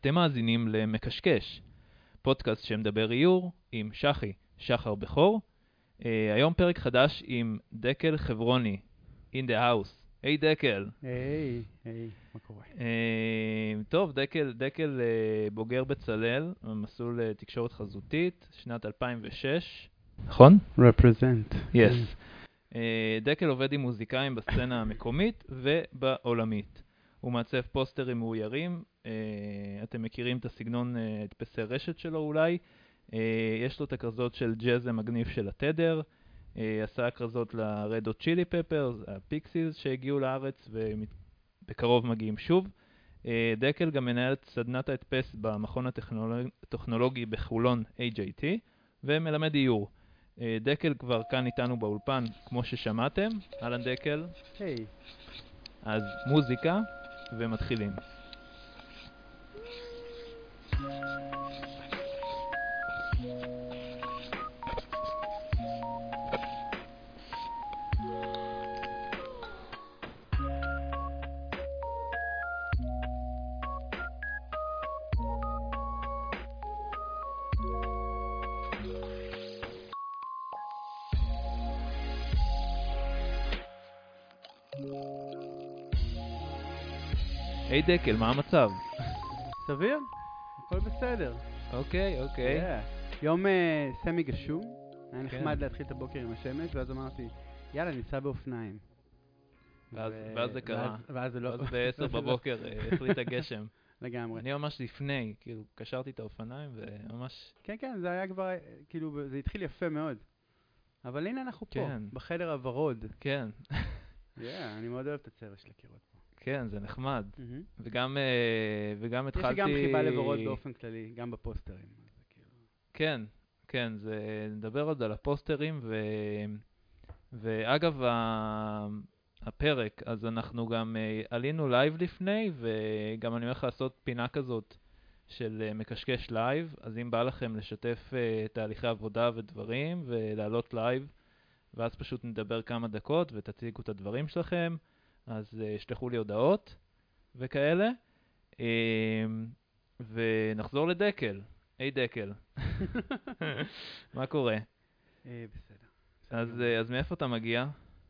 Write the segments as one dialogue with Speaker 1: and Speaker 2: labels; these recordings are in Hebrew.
Speaker 1: אתם מאזינים למקשקש, פודקאסט שמדבר איור עם שחי, שחר בכור. Uh, היום פרק חדש עם דקל חברוני, in the house. היי hey, דקל.
Speaker 2: היי, היי, מה קורה?
Speaker 1: Uh, טוב, דקל, דקל uh, בוגר בצלאל, מסלול uh, תקשורת חזותית, שנת 2006, נכון?
Speaker 2: represent.
Speaker 1: Yes. Uh, דקל עובד עם מוזיקאים בסצנה המקומית ובעולמית. הוא מעצב פוסטרים מאוירים, uh, אתם מכירים את הסגנון הדפסי רשת שלו אולי. Uh, יש לו את הכרזות של ג'אז המגניב של התדר, עשה כרזות ל-Red Hot Chili Peppers, הפיקסיס שהגיעו לארץ ובקרוב מגיעים שוב. דקל גם מנהל את סדנת ההדפס במכון הטכנולוג... הטכנולוגי בחולון AJT ומלמד איור. דקל כבר כאן איתנו באולפן, כמו ששמעתם. אהלן דקל.
Speaker 2: היי.
Speaker 1: אז מוזיקה ומתחילים. היי דקל, מה המצב?
Speaker 2: סביר? הכל בסדר.
Speaker 1: אוקיי, אוקיי.
Speaker 2: יום אה, סמי גשום, היה
Speaker 1: כן.
Speaker 2: נחמד להתחיל את הבוקר עם השמש, ואז אמרתי, יאללה, ניסע באופניים.
Speaker 1: ואז זה קרה.
Speaker 2: ואז- זה לא...
Speaker 1: אז ב-10 בבוקר אה, החליט הגשם.
Speaker 2: לגמרי.
Speaker 1: אני ממש לפני, כאילו, קשרתי את האופניים וממש...
Speaker 2: כן, כן, זה היה כבר, אה, כאילו, זה התחיל יפה מאוד. אבל הנה אנחנו פה,
Speaker 1: כן.
Speaker 2: בחדר הוורוד.
Speaker 1: כן,
Speaker 2: אני מאוד אוהב את הצבע של הקירות פה.
Speaker 1: כן, זה נחמד.
Speaker 2: מהמם.
Speaker 1: וגם, אה, וגם
Speaker 2: יש לי
Speaker 1: התחלתי...
Speaker 2: גם חיבה לוורוד באופן כללי, גם בפוסטרים. כאילו-
Speaker 1: כן, כן, זה... נדבר עוד על הפוסטרים, ו... ואגב, ה... הפרק, אז אנחנו גם אה, עלינו live לפני, וגם אני הולך לעשות פינה כזאת של אה, מקשקש live, אז אם בא לכם לשתף אה, תהליכי עבודה ודברים, ולעלות live, ואז פשוט נדבר כמה דקות ותציגו את הדברים שלכם, אז אה, שלחו לי הודעות וכאלה. אה, ונחזור לדקל. היי דקל. מה קורה?
Speaker 2: אה, בסדר.
Speaker 1: אז. אה, אז מאיפה אתה מגיע?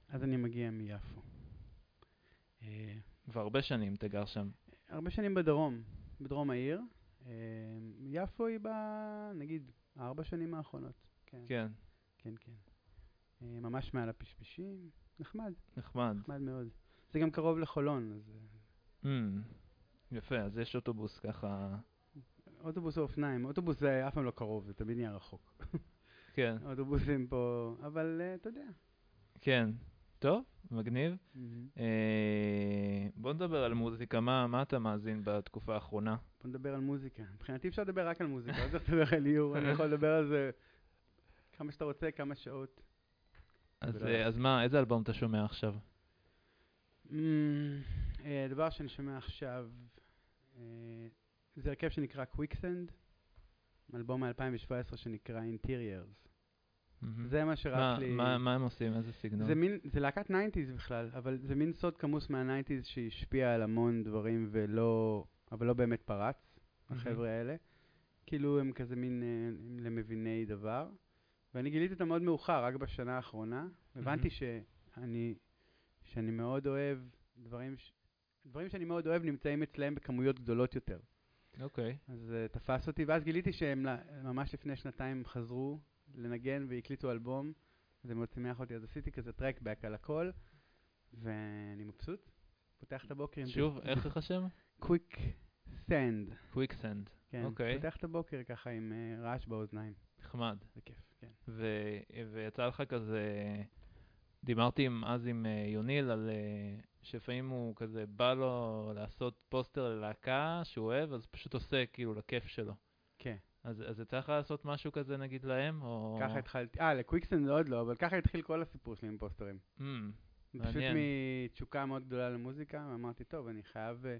Speaker 2: אז אני מגיע מיפו. אה,
Speaker 1: כבר הרבה שנים אתה גר שם.
Speaker 2: הרבה שנים בדרום, בדרום העיר. יפו היא ב... נגיד, ארבע שנים האחרונות. כן,
Speaker 1: כן,
Speaker 2: כן, כן. ממש מעל הפשפשים. נחמד,
Speaker 1: נחמד.
Speaker 2: נחמד מאוד. זה גם קרוב לחולון, אז
Speaker 1: Mm, יפה, אז יש אוטובוס ככה...
Speaker 2: אוטובוס או אופניים. אוטובוס זה אף פעם לא קרוב, זה תמיד נהיה רחוק.
Speaker 1: כן,
Speaker 2: אוטובוסים פה, אבל אה, אתה יודע.
Speaker 1: כן. טוב, מגניב.
Speaker 2: מהמם.
Speaker 1: אה, בוא נדבר על מוזיקה. מה, מה אתה מאזין בתקופה האחרונה?
Speaker 2: בוא נדבר על מוזיקה. מבחינתי אפשר לדבר רק על מוזיקה, לא צריך לדבר על איור, אני יכול לדבר על זה כמה שאתה רוצה, כמה שעות.
Speaker 1: אז, אה, אז מה, איזה אלבום אתה שומע עכשיו?
Speaker 2: אה, הדבר שאני שומע עכשיו, אה, זה הרכב שנקרא קוויקסנד, אלבום מ-2017 שנקרא.
Speaker 1: מהמם.
Speaker 2: זה מה שרץ לי...
Speaker 1: מה, הם עושים? איזה סגנון?
Speaker 2: זה מין, זה להקת 90's בכלל, אבל זה מין סוד כמוס מה-90's שהשפיע על המון דברים ולא, אבל לא באמת פרץ. החבר'ה האלה. כאילו הם כזה מין אה, למביני דבר. ואני גיליתי אותם מאוד מאוחר, רק בשנה האחרונה. הבנתי שאני, שאני מאוד אוהב דברים, ש... דברים שאני מאוד אוהב נמצאים אצלהם בכמויות גדולות יותר.
Speaker 1: אוקיי.
Speaker 2: אז uh, תפס אותי, ואז גיליתי שהם ממש לפני שנתיים חזרו לנגן והקליטו אלבום. זה מאוד שימח אותי, אז עשיתי כזה טרקבק על הכל, ואני מבסוט. פותח את הבוקר עם...
Speaker 1: שוב, איך איך השם?
Speaker 2: Quicksand.
Speaker 1: Quicksand.
Speaker 2: כן,
Speaker 1: אוקיי.
Speaker 2: פותח את הבוקר ככה עם אה, רעש באוזניים.
Speaker 1: נחמד.
Speaker 2: זה כיף, כן.
Speaker 1: ויצא לך כזה, דיברתי עם, אז עם אה, יוניל על אה, שלפעמים הוא כזה בא לו לעשות פוסטר ללהקה שהוא אוהב, אז פשוט עושה כאילו לכיף שלו.
Speaker 2: כן.
Speaker 1: אז, אז יצא לך לעשות משהו כזה נגיד להם, או...
Speaker 2: ככה התחלתי, אה, לקוויקסנד עוד לא, אבל ככה התחיל כל הסיפור שלי עם פוסטרים.
Speaker 1: Mm,
Speaker 2: פשוט
Speaker 1: מעניין.
Speaker 2: מתשוקה מאוד גדולה למוזיקה, ואמרתי, טוב, אני חייב... אה,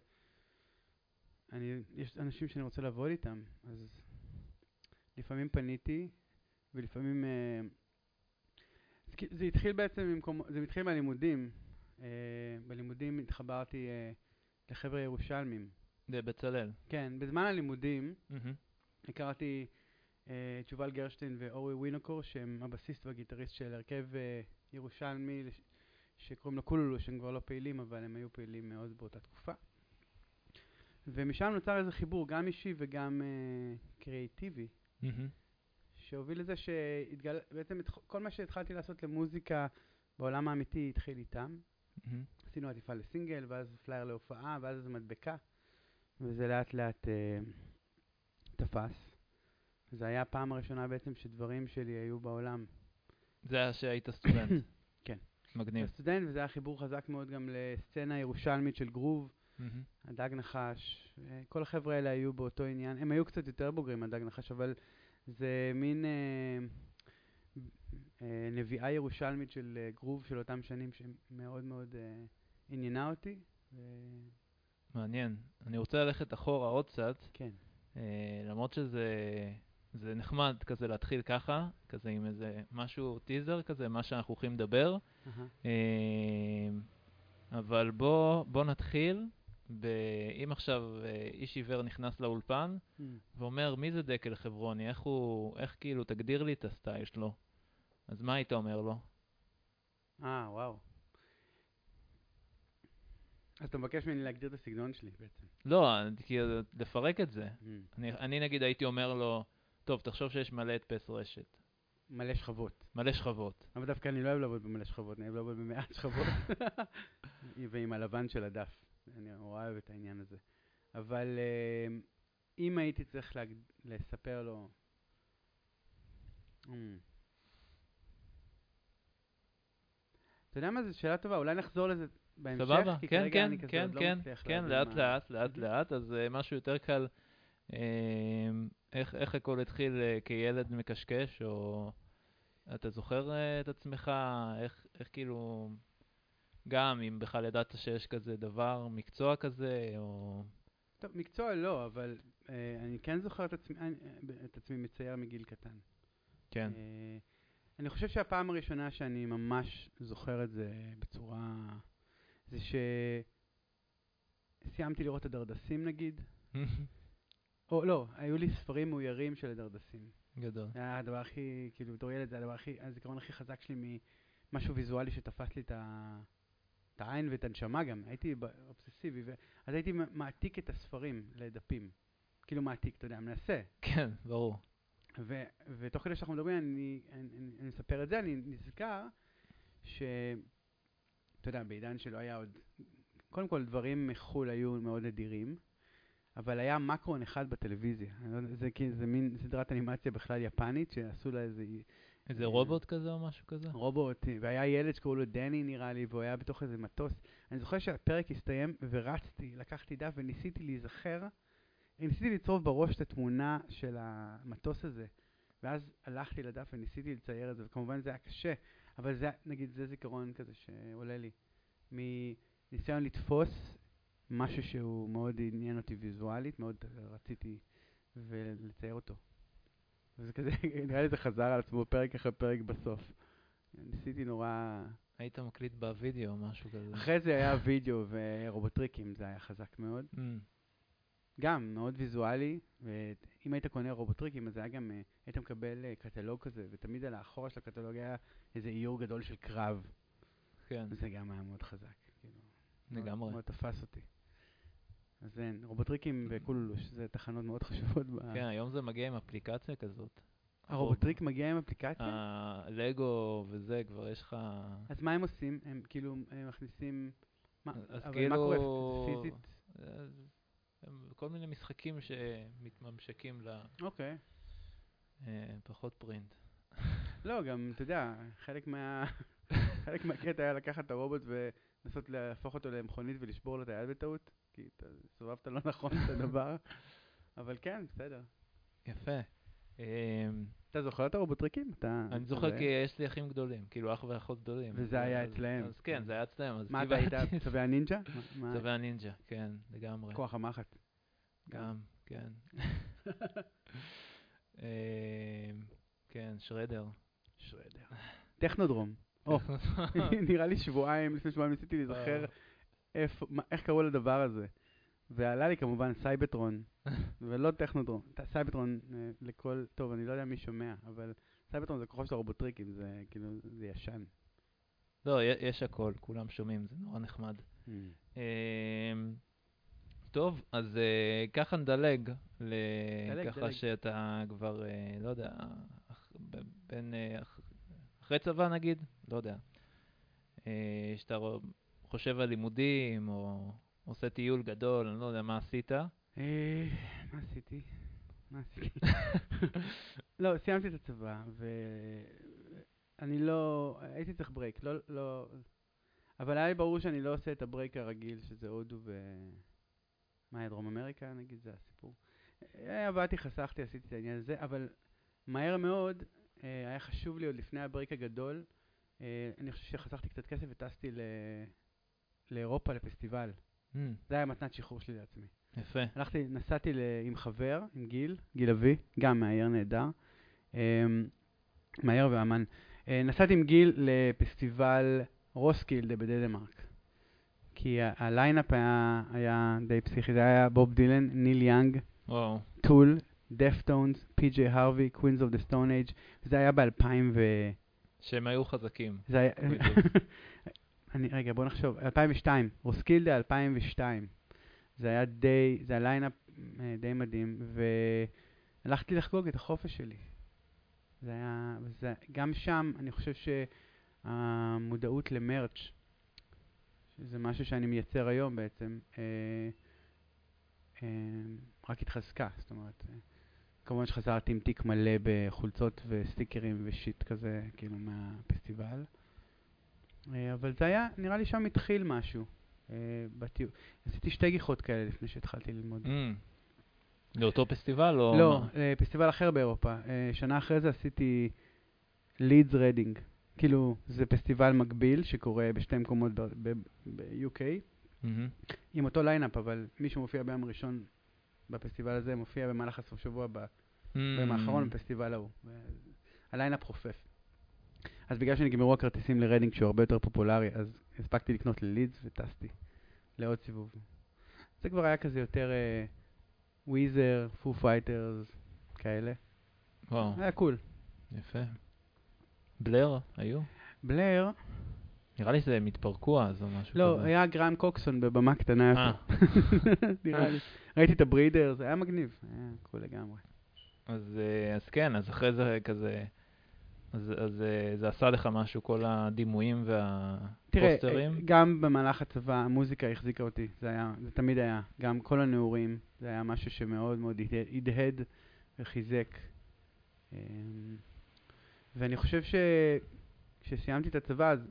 Speaker 2: אני, יש אנשים שאני רוצה לעבוד איתם, אז לפעמים פניתי, ולפעמים... אה, זה התחיל בעצם ממקום... זה התחיל מהלימודים. אה, בלימודים התחברתי אה, לחבר'ה ירושלמים.
Speaker 1: בבצלאל.
Speaker 2: כן, בזמן הלימודים
Speaker 1: מהמם.
Speaker 2: הכרתי אה, את יובל גרשטיין ואורי וינוקור, שהם הבסיסט והגיטריסט של הרכב אה, ירושלמי לש- שקוראים לו קולולוש, שהם כבר לא פעילים, אבל הם היו פעילים מאוד באותה תקופה. ומשם נוצר איזה חיבור, גם אישי וגם אה, קריאיטיבי,
Speaker 1: מהמם.
Speaker 2: שהוביל לזה שהתגל... בעצם את כל מה שהתחלתי לעשות למוזיקה בעולם האמיתי התחיל איתם.
Speaker 1: מהמם.
Speaker 2: עשינו עטיפה לסינגל, ואז פלייר להופעה, ואז איזו מדבקה, וזה לאט לאט אה, תפס. זו הייתה הפעם הראשונה בעצם שדברים שלי היו בעולם.
Speaker 1: זה היה שהיית סטודנט.
Speaker 2: כן.
Speaker 1: מגניב.
Speaker 2: סטודנט, וזה היה חיבור חזק מאוד גם לסצנה ירושלמית של גרוב,
Speaker 1: מהמם.
Speaker 2: הדג נחש, אה, כל החבר'ה האלה היו באותו עניין. הם היו קצת יותר בוגרים, הדג נחש, אבל זה מין אה, אה, נביאה ירושלמית של אה, גרוב של אותם שנים שמאוד מאוד אה, עניינה אותי.
Speaker 1: מעניין. אני רוצה ללכת אחורה עוד קצת,
Speaker 2: כן.
Speaker 1: אה, למרות שזה זה נחמד כזה להתחיל ככה, כזה עם איזה משהו, טיזר כזה, מה שאנחנו הולכים לדבר. אה, אבל בוא, בוא נתחיל, ב... אם עכשיו אה, איש עיוור נכנס לאולפן
Speaker 2: Mm.
Speaker 1: ואומר, מי זה דקל חברוני? איך הוא, איך כאילו, תגדיר לי את הסטייל שלו. אז מה היית אומר לו?
Speaker 2: אה, וואו. אז אתה מבקש ממני להגדיר את הסגנון שלי בעצם.
Speaker 1: לא, כאילו, לפרק את זה.
Speaker 2: Mm.
Speaker 1: אני, אני נגיד הייתי אומר לו, טוב, תחשוב שיש מלא הדפס רשת,
Speaker 2: מלא שכבות.
Speaker 1: מלא שכבות.
Speaker 2: אבל דווקא אני לא אוהב לעבוד במלא שכבות, אני אוהב לעבוד במעט שכבות. ועם הלבן של הדף. אני נורא אוהב את העניין הזה. אבל אה, אם הייתי צריך להג... לספר לו... Mm. אתה יודע מה, זו שאלה טובה, אולי נחזור לזה בהמשך,
Speaker 1: סבבה?
Speaker 2: כי
Speaker 1: כן,
Speaker 2: כרגע
Speaker 1: כן,
Speaker 2: אני כזה
Speaker 1: כן,
Speaker 2: עוד לא
Speaker 1: כן,
Speaker 2: מצליח
Speaker 1: כן, לאט
Speaker 2: מה-
Speaker 1: לאט, לאט
Speaker 2: Mhm.
Speaker 1: לאט, אז אה, משהו יותר קל. אה, איך איך הכל התחיל אה, כילד מקשקש, או אתה זוכר את עצמך, איך איך כאילו, גם אם בכלל ידעת שיש כזה דבר, מקצוע כזה, או...
Speaker 2: טוב, מקצוע לא, אבל אה, אני כן זוכר את עצמי, אני, את עצמי מצייר מגיל קטן.
Speaker 1: כן.
Speaker 2: אה, אני חושב שהפעם הראשונה שאני ממש זוכר את זה בצורה... זה שסיימתי לראות את הדרדסים נגיד, או לא, היו לי ספרים מאוירים של הדרדסים.
Speaker 1: גדול.
Speaker 2: זה היה הדבר הכי, כאילו בתור ילד זה הדבר הכי, הזיכרון הכי חזק שלי ממשהו ויזואלי שתפס לי את ה... את העין ואת הנשמה גם, הייתי אובססיבי, ו... אז הייתי מעתיק את הספרים לדפים. כאילו מעתיק, אתה יודע, מנסה.
Speaker 1: כן, ברור.
Speaker 2: ו- ותוך כדי שאנחנו מדברים, אני, אני, אני, אני מספר את זה, אני נזכר ש... אתה יודע, בעידן שלא היה עוד... קודם כל, דברים מחו"ל היו מאוד נדירים, אבל היה מקרון אחד בטלוויזיה. לא זה, כי- זה מין סדרת אנימציה בכלל יפנית, שעשו לה איזה
Speaker 1: איזה רובוט כזה או משהו כזה?
Speaker 2: רובוט, והיה ילד שקראו לו דני נראה לי, והוא היה בתוך איזה מטוס. אני זוכר שהפרק הסתיים ורצתי, לקחתי דף וניסיתי להיזכר, ניסיתי לצרוב בראש את התמונה של המטוס הזה, ואז הלכתי לדף וניסיתי לצייר את זה, וכמובן זה היה קשה, אבל זה, נגיד, זה זיכרון כזה שעולה לי, מניסיון לתפוס משהו שהוא מאוד עניין אותי ויזואלית, מאוד רציתי ולצייר אותו. וזה כזה, נראה לי זה חזר על עצמו פרק אחרי פרק בסוף. ניסיתי נורא...
Speaker 1: היית מקליט בווידאו או משהו כזה.
Speaker 2: אחרי זה היה וידאו ורובוטריקים, זה היה חזק מאוד.
Speaker 1: Mm,
Speaker 2: גם מאוד ויזואלי, ואם היית קונה רובוטריקים, אז היה גם, אה, היית מקבל אה, קטלוג כזה, ותמיד על האחורה של הקטלוג היה איזה איור גדול של קרב.
Speaker 1: כן,
Speaker 2: זה גם היה מאוד חזק. כאילו, מאוד-
Speaker 1: לגמרי.
Speaker 2: מאוד תפס אותי. אז אין, רובוטריקים וקולולוש, זה תחנות מאוד חשובות.
Speaker 1: כן, היום זה מגיע עם אפליקציה כזאת.
Speaker 2: הרובוטריק מגיע עם אפליקציה?
Speaker 1: הלגו וזה, כבר יש לך...
Speaker 2: אז מה הם עושים? הם כאילו מכניסים... אבל
Speaker 1: כאילו-
Speaker 2: מה קורה? זה פיזית?
Speaker 1: כל מיני משחקים שמתממשקים
Speaker 2: אוקיי.
Speaker 1: לפחות print.
Speaker 2: לא, גם, אתה יודע, חלק מה... חלק מהקטע היה לקחת את הרובוט ולנסות להפוך אותו למכונית ולשבור לו את היד בטעות, כי אתה סובבת לא נכון את הדבר. אבל כן, בסדר.
Speaker 1: יפה. אמ,
Speaker 2: אתה זוכר את הרובוטריקים? אתה...
Speaker 1: אני זוכר כי יש לי אחים גדולים, כאילו אח ואחות גדולים.
Speaker 2: וזה היה אצלהם.
Speaker 1: אז כן, זה היה אצלם. אז
Speaker 2: מה אתה היית? צווי הנינג'ה? מה-
Speaker 1: צווי הנינג'ה, כן, לגמרי.
Speaker 2: כוח המחט.
Speaker 1: גם, כן. אמ, כן, שרדר.
Speaker 2: שרדר. טכנודרום. נראה לי שבועיים, לפני שבועיים ניסיתי להיזכר איפה, מה- איך קראו לדבר הזה. ועלה לי כמובן Cybertron, ולא Technodrome, Cybertron אה, לכל, טוב, אני לא יודע מי שומע, אבל Cybertron זה כוחות של הרובוטריקים, זה כאילו, זה ישן.
Speaker 1: לא, י- יש הכל, כולם שומעים, זה נורא נחמד.
Speaker 2: אמ.
Speaker 1: אמ, טוב, אז אה, ככה נדלג, ל-
Speaker 2: דלג,
Speaker 1: ככה
Speaker 2: דלג.
Speaker 1: שאתה כבר, אה, לא יודע, אח- ב- בין, אה, אח- אחרי צבא נגיד, לא יודע, אה, שאתה רו- חושב על לימודים, או עושה טיול גדול, אני לא יודע מה עשית.
Speaker 2: אה, מה עשיתי? מה עשיתי? לא, סיימתי את הצבא, ואני לא, הייתי צריך break, לא, לא, אבל היה לי ברור שאני לא עושה את ה break הרגיל, שזה הודו ו... מה היה, דרום אמריקה נגיד, זה הסיפור. אה, עבדתי, חסכתי, עשיתי את העניין הזה, אבל מהר מאוד אה, היה חשוב לי עוד לפני ה break הגדול, אני חושב שחסכתי קצת כסף וטסתי ל... לאירופה לפסטיבל.
Speaker 1: אמ,
Speaker 2: זה היה מתנת שחרור שלי לעצמי.
Speaker 1: יפה.
Speaker 2: הלכתי, נסעתי ל- עם חבר, עם גיל, גיל אבי, גם מאייר נהדר, אמ, מאייר ואמן. אה, נסעתי עם גיל לפסטיבל רוסקילדה בדנמרק. כי ה lineup היה, היה די פסיכי, זה היה בוב דילן, ניל יאנג, Tool, Deftones, PJ Harvey, Queens of the Stone Age, זה היה ב-2000 ו...
Speaker 1: שהם היו חזקים.
Speaker 2: זה היה... אני, רגע, בוא נחשוב, 2002, רוסקילדה 2002. זה היה די, זה היה lineup אה, די מדהים, והלכתי לחגוג את החופש שלי. זה היה, וזה, גם שם אני חושב שהמודעות ל merch, שזה משהו שאני מייצר היום בעצם, אה, אה, רק התחזקה, זאת אומרת, אה, כמובן שחזרתי עם תיק מלא בחולצות וסטיקרים ו shit כזה, כאילו מהפסטיבל. אה, אבל זה היה, נראה לי שם התחיל משהו. אה. עשיתי שתי גיחות כאלה לפני שהתחלתי ללמוד.
Speaker 1: אמ, לאותו פסטיבל או
Speaker 2: לא? אה, פסטיבל אחר באירופה. שנה אחרי זה עשיתי לידס רדינג. כאילו, זה פסטיבל מקביל שקורה בשתי מקומות ב-UK,
Speaker 1: מהמם.
Speaker 2: עם אותו lineup, אבל מי שמופיע ביום ראשון בפסטיבל הזה מופיע במהלך הסוף שבוע ב- ביום האחרון בפסטיבל ההוא. ה lineup חופף. אז בגלל שנגמרו הכרטיסים לרדינג שהוא הרבה יותר פופולרי, אז הספקתי לקנות ללידס וטסתי לעוד סיבוב. זה כבר היה כזה יותר Weezer, Foo Fighters, כאלה.
Speaker 1: וואו,
Speaker 2: היה cool.
Speaker 1: יפה. Blur היו?
Speaker 2: בלר,
Speaker 1: נראה לי שהם התפרקו אז או משהו
Speaker 2: לא,
Speaker 1: כזה.
Speaker 2: היה גרם קוקסון בבמה קטנה
Speaker 1: אה.
Speaker 2: יותר. נראה לי. ראיתי את הברידר, זה היה מגניב, היה קול לגמרי.
Speaker 1: אז, אה, אז כן, אז אחרי זה כזה, אז, אז אה, זה עשה לך משהו, כל הדימויים
Speaker 2: תראה,
Speaker 1: והפוסטרים?
Speaker 2: אה, גם במהלך הצבא המוזיקה החזיקה אותי, זה היה, זה תמיד היה, גם כל הנעורים, זה היה משהו שמאוד מאוד הדה- הדהד וחיזק. אמ, ואני חושב שכשסיימתי את הצבא, אז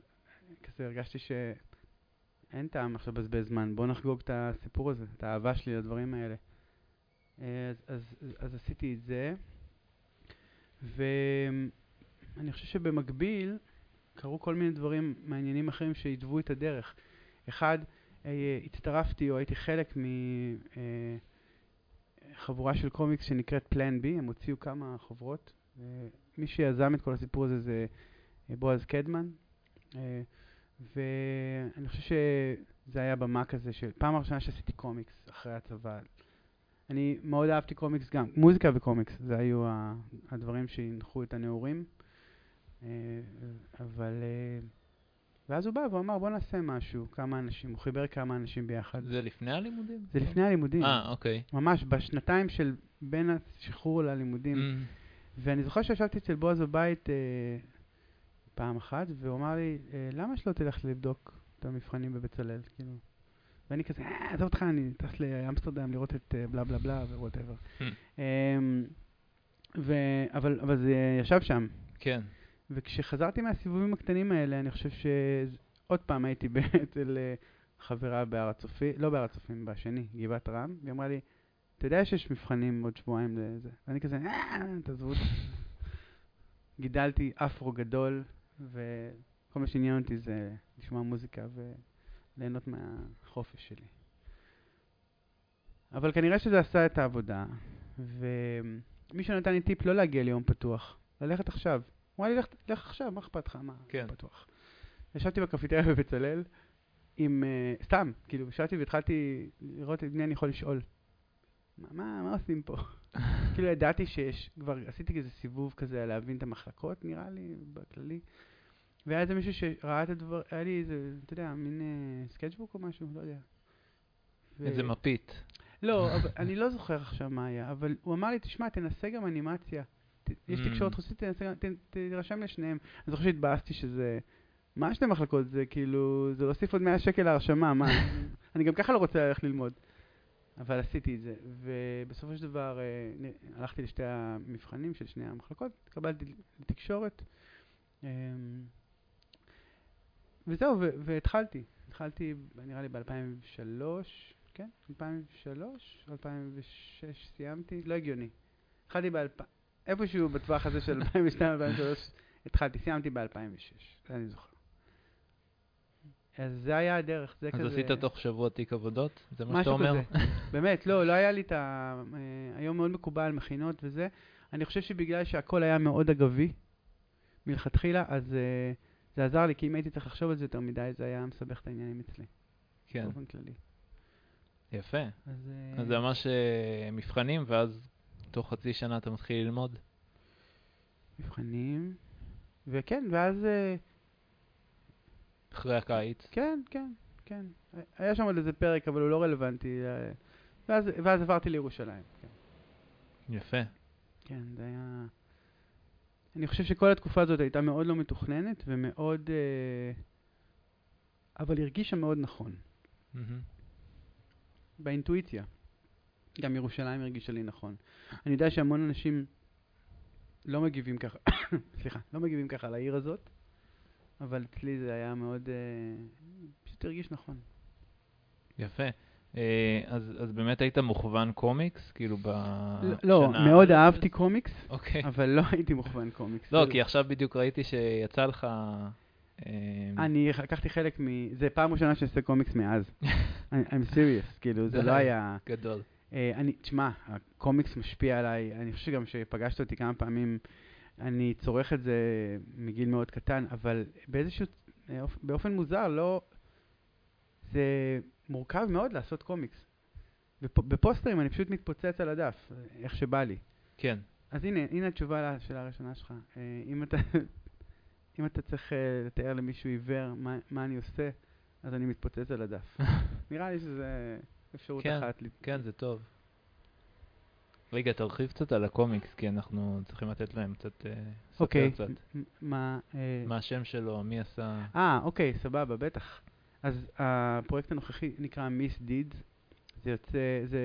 Speaker 2: כזה הרגשתי שאין טעם עכשיו לבזבז זמן, בוא נחגוג את הסיפור הזה, את האהבה שלי לדברים האלה. אה, אז, אז, אז עשיתי את זה, ואני חושב שבמקביל, קרו כל מיני דברים מעניינים אחרים שהתוו את הדרך. אחד, אה, הצטרפתי או הייתי חלק מחבורה של קומיקס שנקראת פלן בי, הם הוציאו כמה חוברות. אה, מי שיזם את כל הסיפור הזה זה אה, בועז קדמן, אה, ואני חושב שזה היה במה כזה של פעם הראשונה שעשיתי קומיקס אחרי הצבא. אני מאוד אהבתי קומיקס גם, מוזיקה וקומיקס, זה היו הדברים שהנחו את הנעורים. אה, אבל... אה, ואז הוא בא ואמר, בוא נעשה משהו, כמה אנשים, הוא חיבר כמה אנשים ביחד.
Speaker 1: זה לפני הלימודים?
Speaker 2: זה לפני הלימודים,
Speaker 1: אה, אוקיי.
Speaker 2: ממש בשנתיים של בין השחרור ללימודים.
Speaker 1: אמ,
Speaker 2: ואני זוכר שישבתי אצל בועז בבית אה, פעם אחת, והוא אמר לי, אה, למה שלא תלך לבדוק את המבחנים בבצלאל, כאילו? ואני כזה, אה, עזוב אותך, אני טס לאמסטרדם לראות את אה, בלה בלה בלה וווטאבר.
Speaker 1: Hmm.
Speaker 2: ו- אבל, אבל זה ישב שם.
Speaker 1: כן.
Speaker 2: וכשחזרתי מהסיבובים הקטנים האלה, אני חושב שעוד פעם הייתי אצל אה, חברה בהר הצופים, לא בהר הצופים, בשני, גבעת רם, והיא אמרה לי, אתה יודע שיש מבחנים עוד שבועיים לזה? ואני כזה, אה, תעזבו אותי. גידלתי אפרו גדול, וכל מה שעניין אותי זה לשמוע מוזיקה וליהנות מהחופש שלי. אבל כנראה שזה עשה את העבודה, ומישהו נתן לי טיפ לא להגיע ליום פתוח, ללכת עכשיו. אמר לי, לך, לך עכשיו, מה אכפת לך? מה,
Speaker 1: כן.
Speaker 2: פתוח. ישבתי בקפיטריה בבצלאל, עם, אה, סתם, כאילו, ישבתי והתחלתי לראות את מי אני יכול לשאול. מה, מה, מה עושים פה? כאילו, ידעתי שיש, כבר עשיתי איזה סיבוב כזה להבין את המחלקות, נראה לי, בכללי. והיה איזה מישהו שראה את הדבר, היה לי איזה, אתה יודע, מין אה, sketchbook או משהו, לא יודע. ו-
Speaker 1: איזה מפית.
Speaker 2: לא, אבל אני לא זוכר עכשיו מה היה, אבל הוא אמר לי, תשמע, תנסה גם אנימציה. יש
Speaker 1: Mm.
Speaker 2: תקשורת חוסית, תירשם לשניהם. אני זוכר שהתבאסתי שזה... מה שתי מחלקות? זה כאילו, זה להוסיף עוד 100 שקל להרשמה, מה? אני גם ככה לא רוצה ללכת ללמוד. אבל עשיתי את זה, ובסופו של דבר אה, הלכתי לשתי המבחנים של שני המחלקות, התקבלתי לתקשורת, אמ, וזהו, והתחלתי. התחלתי, נראה לי ב-2003, כן? 2003, 2006 סיימתי, לא הגיוני. התחלתי ב-2000, איפשהו בטווח הזה של 2002-2003, התחלתי, סיימתי ב-2006, זה אני זוכר. אז זה היה הדרך, זה
Speaker 1: אז
Speaker 2: כזה...
Speaker 1: עשית תוך שבוע תיק עבודות? זה מה שאתה אומר?
Speaker 2: כזה. באמת, לא, לא היה לי את ה... אה, היום מאוד מקובל מכינות וזה. אני חושב שבגלל שהכל היה מאוד אגבי מלכתחילה, אז אה, זה עזר לי, כי אם הייתי צריך לחשוב על זה יותר מדי, זה היה מסבך את העניינים אצלי,
Speaker 1: כן,
Speaker 2: באופן כללי.
Speaker 1: יפה.
Speaker 2: אז, אה,
Speaker 1: אז זה ממש מבחנים, ואז תוך חצי שנה אתה מתחיל ללמוד.
Speaker 2: מבחנים, וכן, ואז... אה,
Speaker 1: אחרי הקיץ.
Speaker 2: כן, כן, כן. היה שם עוד איזה פרק, אבל הוא לא רלוונטי. אה, ואז, ואז עברתי לירושלים. כן.
Speaker 1: יפה.
Speaker 2: כן, זה היה... אני חושב שכל התקופה הזאת הייתה מאוד לא מתוכננת ומאוד... אה, אבל הרגישה מאוד נכון,
Speaker 1: מהמם.
Speaker 2: באינטואיציה. גם ירושלים הרגישה לי נכון. אני יודע שהמון אנשים לא מגיבים ככה, סליחה, לא מגיבים ככה על העיר הזאת, אבל אצלי זה היה מאוד... אה, פשוט הרגיש נכון.
Speaker 1: יפה. אה, אז, אז באמת היית מוכוון קומיקס? כאילו בשנה...
Speaker 2: לא, מאוד אהבתי קומיקס,
Speaker 1: אוקיי.
Speaker 2: אבל לא הייתי מוכוון קומיקס.
Speaker 1: לא, כי עכשיו בדיוק ראיתי שיצא לך... אה,
Speaker 2: אני לקחתי חלק מ... זה פעם ראשונה שאני עושה קומיקס מאז. I'm serious, כאילו, זה. לא היה...
Speaker 1: גדול.
Speaker 2: אה, אני, תשמע, הקומיקס משפיע עליי, אני חושב שגם שפגשת אותי כמה פעמים, אני צורך את זה מגיל מאוד קטן, אבל באיזשהו, אופ- באופן מוזר, לא... זה מורכב מאוד לעשות קומיקס. בפ- בפוסטרים אני פשוט מתפוצץ על הדף, איך שבא לי.
Speaker 1: כן.
Speaker 2: אז הנה, הנה התשובה לשאלה הראשונה שלך. אה, אם אתה, אם אתה צריך אה, לתאר למישהו עיוור מה, מה אני עושה, אז אני מתפוצץ על הדף. נראה לי שזה אפשרות
Speaker 1: כן,
Speaker 2: אחת.
Speaker 1: כן, זה טוב. רגע, תרחיב קצת על הקומיקס, כי אנחנו צריכים לתת להם קצת... אה,
Speaker 2: אוקיי. מ- מה... אה,
Speaker 1: מה השם שלו, מי עשה...
Speaker 2: אה, אוקיי, סבבה, בטח. אז הפרויקט הנוכחי נקרא מיס דידס. זה יוצא, זה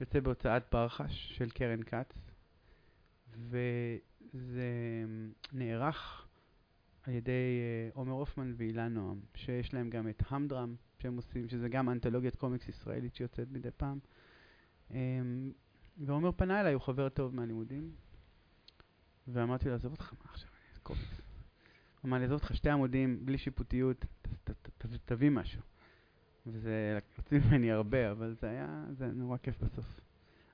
Speaker 2: יוצא בהוצאת פרחש של קרן כץ, וזה נערך על ידי אה, עומר הופמן והילה נועם, שיש להם גם את המדרם שהם עושים, שזה גם אנתולוגיית קומיקס ישראלית שיוצאת מדי פעם. אמ, ועומר פנה אליי, הוא חבר טוב מהלימודים, ואמרתי לו, עזוב אותך, מה עכשיו, אני קומיקס. הוא אמר לי, עזוב אותך שתי עמודים, בלי שיפוטיות, תביא משהו. וזה, הוציא ממני הרבה, אבל זה היה, זה נורא כיף בסוף.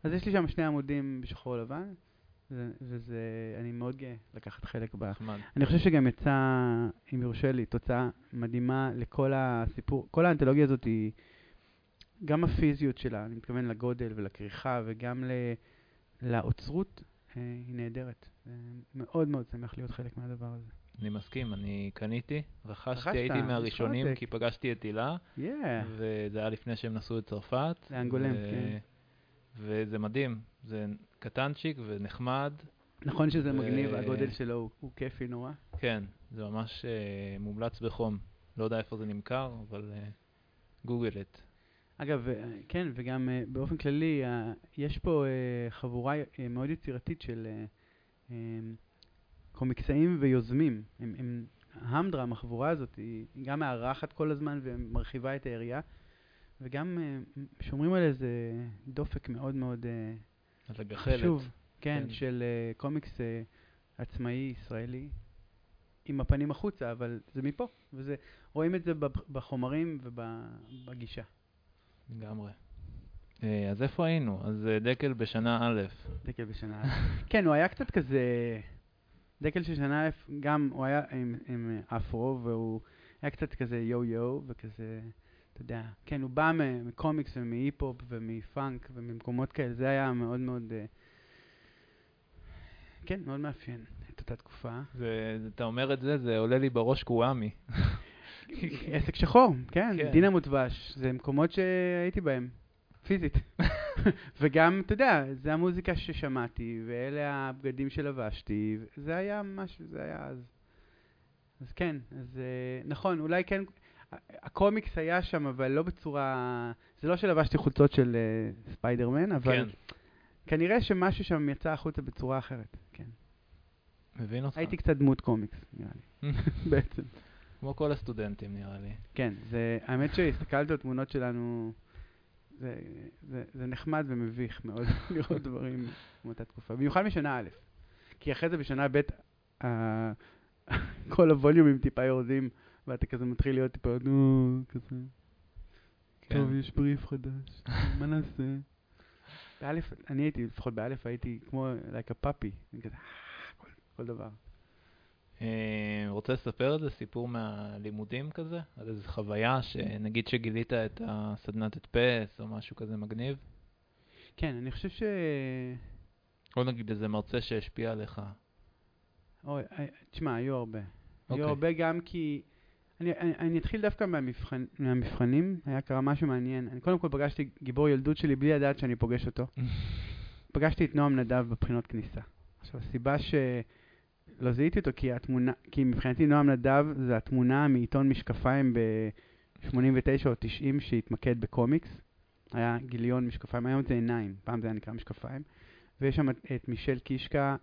Speaker 2: אז יש לי שם שני עמודים בשחור לבן, וזה, אני מאוד גאה לקחת חלק ב...
Speaker 1: נחמד.
Speaker 2: אני חושב שגם יצא, אם יורשה לי, תוצאה מדהימה לכל הסיפור, כל האנתולוגיה הזאת היא, גם הפיזיות שלה, אני מתכוון לגודל ולכריכה וגם ל, לאוצרות, אה, היא נהדרת. אה, מאוד מאוד שמח להיות חלק מהדבר הזה.
Speaker 1: אני מסכים, אני קניתי, רכשתי,
Speaker 2: רכשת,
Speaker 1: הייתי מהראשונים. כי פגשתי את הילה,
Speaker 2: Yeah.
Speaker 1: וזה היה לפני שהם נסעו לצרפת.
Speaker 2: לאנגולם,
Speaker 1: ו-
Speaker 2: כן.
Speaker 1: וזה מדהים, זה קטנצ'יק ונחמד,
Speaker 2: נכון שזה
Speaker 1: ו-
Speaker 2: מגניב, הגודל שלו הוא, הוא כיפי נורא.
Speaker 1: כן, זה ממש אה, מומלץ בחום. לא יודע איפה זה נמכר, אבל אה, גוגל את.
Speaker 2: אגב, אה, כן, וגם באופן כללי, יש פה חבורה מאוד יצירתית של אה, קומיקסאים ויוזמים. הם, הם, המדרם, החבורה הזאת, היא, גם מארחת כל הזמן ומרחיבה את היריעה, וגם שומרים על איזה דופק מאוד מאוד
Speaker 1: על הגחלת.
Speaker 2: חשוב, כן,
Speaker 1: כן.
Speaker 2: של אה, קומיקס אה, עצמאי ישראלי, עם הפנים החוצה, אבל זה מפה, וזה, רואים את זה בחומרים ובגישה.
Speaker 1: לגמרי. אה, אז איפה היינו? אז אה, דקל בשנה א',
Speaker 2: דקל בשנה א'. כן, הוא היה קצת כזה... דקל של שנה א', גם הוא היה עם, עם אפרו, והוא היה קצת כזה יו-יו וכזה, אתה יודע, כן, הוא בא מקומיקס ומהיפ-הופ ומפאנק וממקומות כאלה, זה היה מאוד מאוד, אה, כן, מאוד מאפיין את אותה תקופה.
Speaker 1: זה, אתה אומר את זה, זה עולה לי בראש קוואמי.
Speaker 2: עסק שחור, כן,
Speaker 1: כן.
Speaker 2: דינמוט דבש, זה מקומות שהייתי בהם, פיזית. וגם, אתה יודע, זה המוזיקה ששמעתי, ואלה הבגדים שלבשתי, זה היה משהו, זה היה אז. אז כן, אז אה, נכון, אולי כן, הקומיקס היה שם, אבל לא בצורה, זה לא שלבשתי חולצות של אה, ספיידרמן, אבל
Speaker 1: כן,
Speaker 2: כנראה שמשהו שם יצא החוצה בצורה אחרת, כן.
Speaker 1: מבין אותך.
Speaker 2: הייתי קצת דמות קומיקס, נראה לי, בעצם.
Speaker 1: כמו כל הסטודנטים, נראה לי.
Speaker 2: כן, זה, האמת שהסתכלתי על תמונות שלנו, זה, זה, זה נחמד ומביך מאוד לראות דברים מאותה תקופה, במיוחד משנה א', כי אחרי זה בשנה ב', כל הווליומים טיפה יורדים, ואתה כזה מתחיל להיות טיפה, נו, כזה,
Speaker 1: כן.
Speaker 2: טוב, יש בריף חדש, מה נעשה? באלף, אני הייתי, לפחות באלף הייתי כמו, like a puppy, אני כזה, "אה", כל, כל דבר.
Speaker 1: אה, רוצה לספר איזה סיפור מהלימודים כזה? על איזה חוויה, שנגיד שגילית את הסדנת הדפס או משהו כזה מגניב?
Speaker 2: כן, אני חושב ש...
Speaker 1: או נגיד איזה מרצה שהשפיע עליך.
Speaker 2: אוי, אה, תשמע, היו הרבה.
Speaker 1: אוקיי.
Speaker 2: היו הרבה גם כי... אני, אני, אני אתחיל דווקא מהמבחן, מהמבחנים, היה קרה משהו מעניין. אני קודם כל פגשתי גיבור ילדות שלי בלי לדעת שאני פוגש אותו. פגשתי את נועם נדב בבחינות כניסה. עכשיו, הסיבה שלא זיהיתי אותו, כי התמונה, כי מבחינתי נועם נדב זה התמונה מעיתון משקפיים ב-89 או 90 שהתמקד בקומיקס. היה גיליון משקפיים, היום זה עיניים, פעם זה היה נקרא משקפיים. ויש שם את, את מישל קישקה,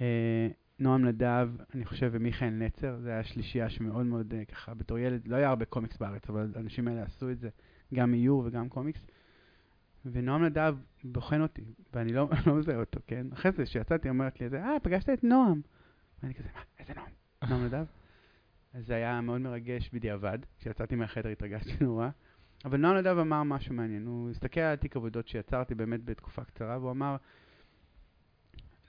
Speaker 2: אה, נועם נדב, אני חושב, ומיכאל נצר, זה היה שלישייה שמאוד מאוד אה, ככה, בתור ילד, לא היה הרבה קומיקס בארץ, אבל האנשים האלה עשו את זה, גם איור וגם קומיקס. ונועם נדב בוחן אותי, ואני לא, לא מזהה אותו, כן? אחרי זה, כשיצאתי, אומרת לי, אה, פגשת את נועם. ואני כזה, מה, איזה נועם? נועם נדב? אז זה היה מאוד מרגש בדיעבד, כשיצאתי מהחדר התרגשתי נורא. אבל נועם נדב אמר משהו מעניין, הוא הסתכל על תיק עבודות שיצרתי באמת בתקופה קצרה, והוא אמר,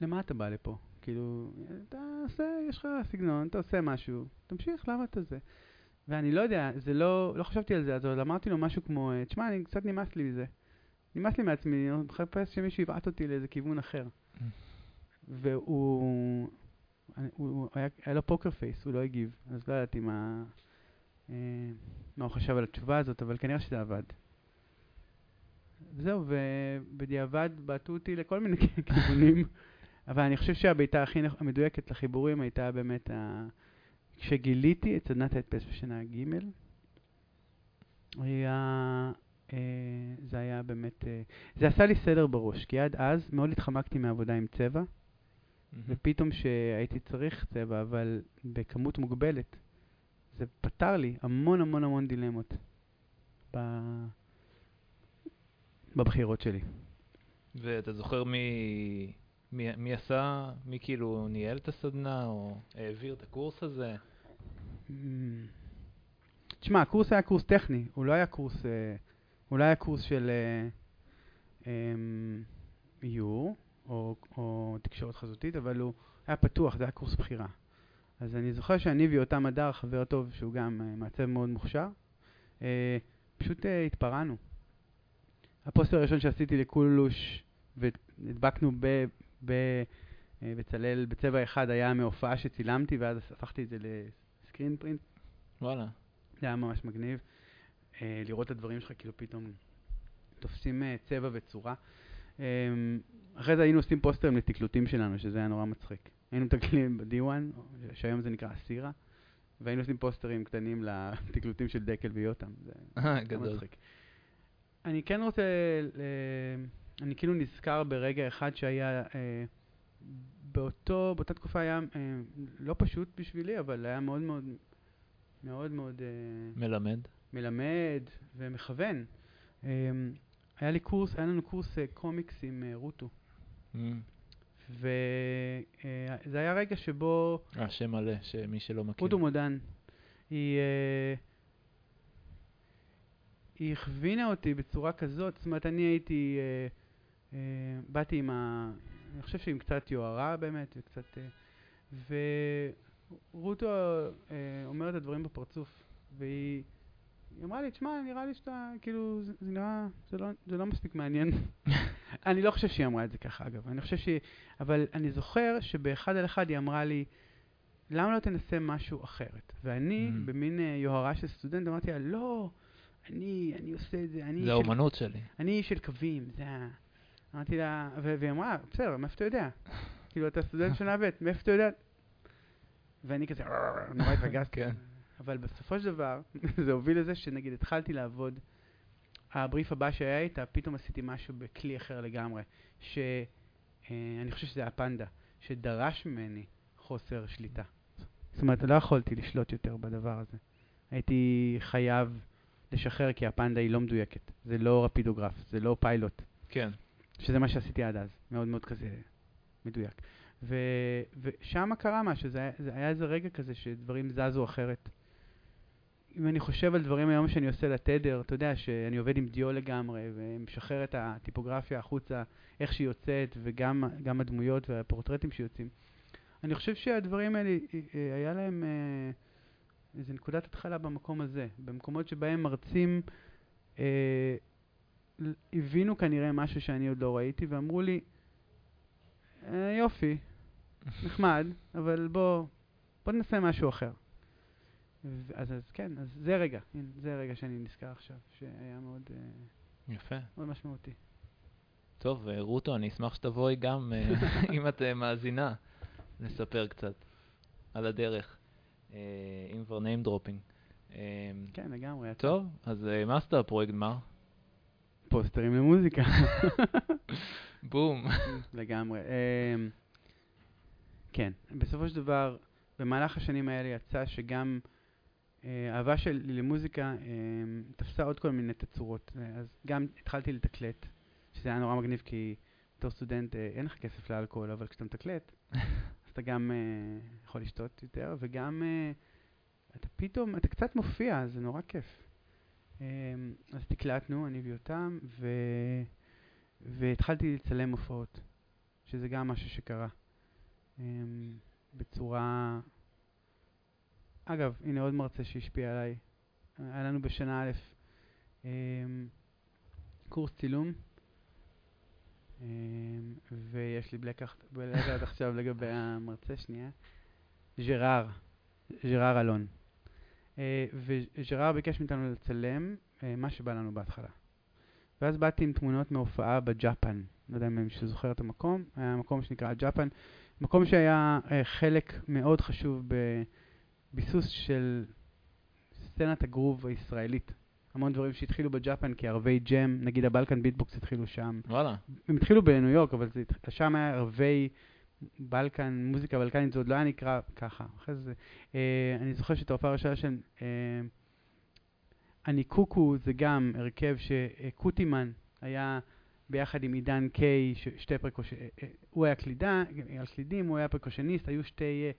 Speaker 2: למה אתה בא לפה? כאילו, אתה עושה, יש לך סגנון, אתה עושה משהו, תמשיך, למה אתה זה? ואני לא יודע, זה לא, לא חשבתי על זה, אז אמרתי לו משהו כמו, תשמע, אני קצת נמאס לי מזה. נמאס לי מעצמי, אני מחפש שמישהו יבעט אותי לאיזה כיוון אחר. והוא, הוא, הוא היה, היה לו פוקר פייס, הוא לא הגיב, אז לא ידעתי מה, אה, מה הוא חשב על התשובה הזאת, אבל כנראה שזה עבד. זהו, ובדיעבד בעטו אותי לכל מיני כיוונים, אבל אני חושב שהבעיטה הכי המדויקת לחיבורים הייתה באמת ה... כשגיליתי את סדנת ההדפס בשנה ג', היה, אה, זה היה באמת, אה, זה עשה לי סדר בראש, כי עד אז מאוד התחמקתי מעבודה עם צבע, ופתאום שהייתי צריך צבע, אבל בכמות מוגבלת, זה פתר לי המון המון המון דילמות ב... בבחירות שלי.
Speaker 1: ואתה זוכר מי, מי, מי עשה, מי כאילו ניהל את הסדנה, או העביר את הקורס הזה?
Speaker 2: Mm. תשמע, הקורס היה קורס טכני, הוא לא היה קורס, אה, הוא לא היה קורס של אה, אמ, איור או, או תקשורת חזותית, אבל הוא היה פתוח, זה היה קורס בחירה. אז אני זוכר שאני ויותם הדר, חבר טוב, שהוא גם אה, מעצב מאוד מוכשר, פשוט התפרענו. הפוסטר הראשון שעשיתי לקולוש והדבקנו ב... ב אה, בצבע אחד היה מהופעה שצילמתי, ואז הפכתי את זה לסקרין פרינט.
Speaker 1: וואלה.
Speaker 2: זה היה ממש מגניב. אה, לראות את הדברים שלך כאילו פתאום תופסים אה, צבע וצורה. אה, אחרי זה היינו עושים פוסטרים לתקלוטים שלנו, שזה היה נורא מצחיק. היינו מתקלים ב-D1, שהיום זה נקרא אסירה, והיינו עושים פוסטרים קטנים לתקלוטים של דקל ויותם. זה
Speaker 1: גדול.
Speaker 2: מצחיק. אני כן רוצה, אני כאילו נזכר ברגע אחד שהיה, אה, באותו, באותה תקופה היה אה, לא פשוט בשבילי, אבל היה מאוד מאוד, מאוד מאוד אה,
Speaker 1: מלמד.
Speaker 2: מלמד ומכוון. אה, היה לי קורס, היה לנו קורס אה, קומיקס עם אה, רוטו,
Speaker 1: Mm.
Speaker 2: וזה היה רגע שבו
Speaker 1: אה, שם מלא, שמי שלא מכיר.
Speaker 2: רוטו מודן, היא, אה, היא הכווינה אותי בצורה כזאת, זאת אומרת, אני הייתי, אה, אה, באתי עם ה... אני חושב שעם קצת יוהרה באמת, וקצת... אה, רוטו אה, אומר את הדברים בפרצוף, והיא היא אמרה לי, תשמע, נראה לי שאתה, כאילו, זה, זה נראה, זה לא, זה לא מספיק מעניין. אני לא חושב שהיא אמרה את זה ככה, אגב. אני חושב שהיא, אבל אני זוכר שבאחד על אחד היא אמרה לי, למה לא תנסה משהו אחרת? ואני,
Speaker 1: Mm.
Speaker 2: במין אה, יוהרה של סטודנט, אמרתי לה, לא, אני, אני עושה את זה, אני
Speaker 1: זה
Speaker 2: של
Speaker 1: האומנות שלי.
Speaker 2: אני של קווים, זה ה... אמרתי לה, והיא אמרה, בסדר, מאיפה אתה יודע? כאילו, אתה סטודנט שנה ב', מאיפה אתה יודע? ואני כזה, נורא התרגשתי.
Speaker 1: כן.
Speaker 2: אבל בסופו של דבר, זה הוביל לזה שנגיד התחלתי לעבוד, הבריף הבא שהיה איתה, פתאום עשיתי משהו בכלי אחר לגמרי, שאני חושב שזה הפנדה, שדרש ממני חוסר שליטה. זאת אומרת, לא יכולתי לשלוט יותר בדבר הזה. הייתי חייב לשחרר כי הפנדה היא לא מדויקת. זה לא רפידוגרף, זה לא פיילוט,
Speaker 1: כן.
Speaker 2: שזה מה שעשיתי עד אז, מאוד מאוד כזה מדויק. ו, ושם קרה משהו, זה היה, זה היה איזה רגע כזה שדברים זזו אחרת. אם אני חושב על דברים היום שאני עושה לתדר, אתה יודע שאני עובד עם דיו לגמרי ומשחרר את הטיפוגרפיה החוצה, איך שהיא יוצאת, וגם גם הדמויות והפורטרטים שיוצאים. אני חושב שהדברים האלה, אה, אה, היה להם אה, איזו נקודת התחלה במקום הזה, במקומות שבהם מרצים אה, הבינו כנראה משהו שאני עוד לא ראיתי, ואמרו לי, אה, יופי, נחמד, אבל בוא, בוא ננסה משהו אחר. אז, אז כן, אז זה רגע, הנה, זה רגע שאני נזכר עכשיו, שהיה מאוד, אה,
Speaker 1: יפה.
Speaker 2: מאוד משמעותי.
Speaker 1: טוב, אה, רוטו, אני אשמח שתבואי גם, אה, אם את מאזינה, לספר קצת על הדרך, אם כבר name dropping.
Speaker 2: כן, לגמרי.
Speaker 1: טוב, אז מה עשתה הפרויקט גמר?
Speaker 2: פוסטרים למוזיקה.
Speaker 1: בום.
Speaker 2: לגמרי. אמ, כן, בסופו של דבר, במהלך השנים האלה יצא שגם אה, האהבה שלי למוזיקה אמ, תפסה עוד כל מיני תצורות. אז גם התחלתי לתקלט, שזה היה נורא מגניב, כי בתור סטודנט אה, אין לך כסף לאלכוהול, אבל כשאתה מתקלט, אז אתה גם אה, יכול לשתות יותר, וגם אתה פתאום, אתה קצת מופיע, זה נורא כיף. אמ, אז תקלטנו, אני ויותם, ו... והתחלתי לצלם הופעות, שזה גם משהו שקרה. אמ, בצורה... אגב, הנה עוד מרצה שהשפיע עליי. היה לנו בשנה א' אמ, קורס צילום, ויש לי blackout עכשיו לגבי המרצה, שנייה. ז'רר, ז'רר אלון. אה, וז'רר ביקש מאיתנו לצלם אה, מה שבא לנו בהתחלה. ואז באתי עם תמונות מהופעה בג'אפן. לא יודע אם מישהו זוכר את המקום, היה מקום שנקרא ג'אפן. מקום שהיה אה, חלק מאוד חשוב בביסוס של סצנת הגרוב הישראלית. המון דברים שהתחילו בג'אפן כערבי jam, נגיד ה Balkan Beat Box התחילו שם.
Speaker 1: וואלה.
Speaker 2: הם התחילו בניו יורק, אבל זה, שם היה ערבי בלקן, מוזיקה בלקנית, זה עוד לא היה נקרא ככה. אחרי זה, אה, אני זוכר שאת ההופעה הראשונה של אה, אני קוקו זה גם הרכב שקוטימן היה ביחד עם עידן קיי, שתי פרקוש... אה, אה, הוא היה קלידה, על קלידים, הוא היה פרקושניסט, היו שתי... אה,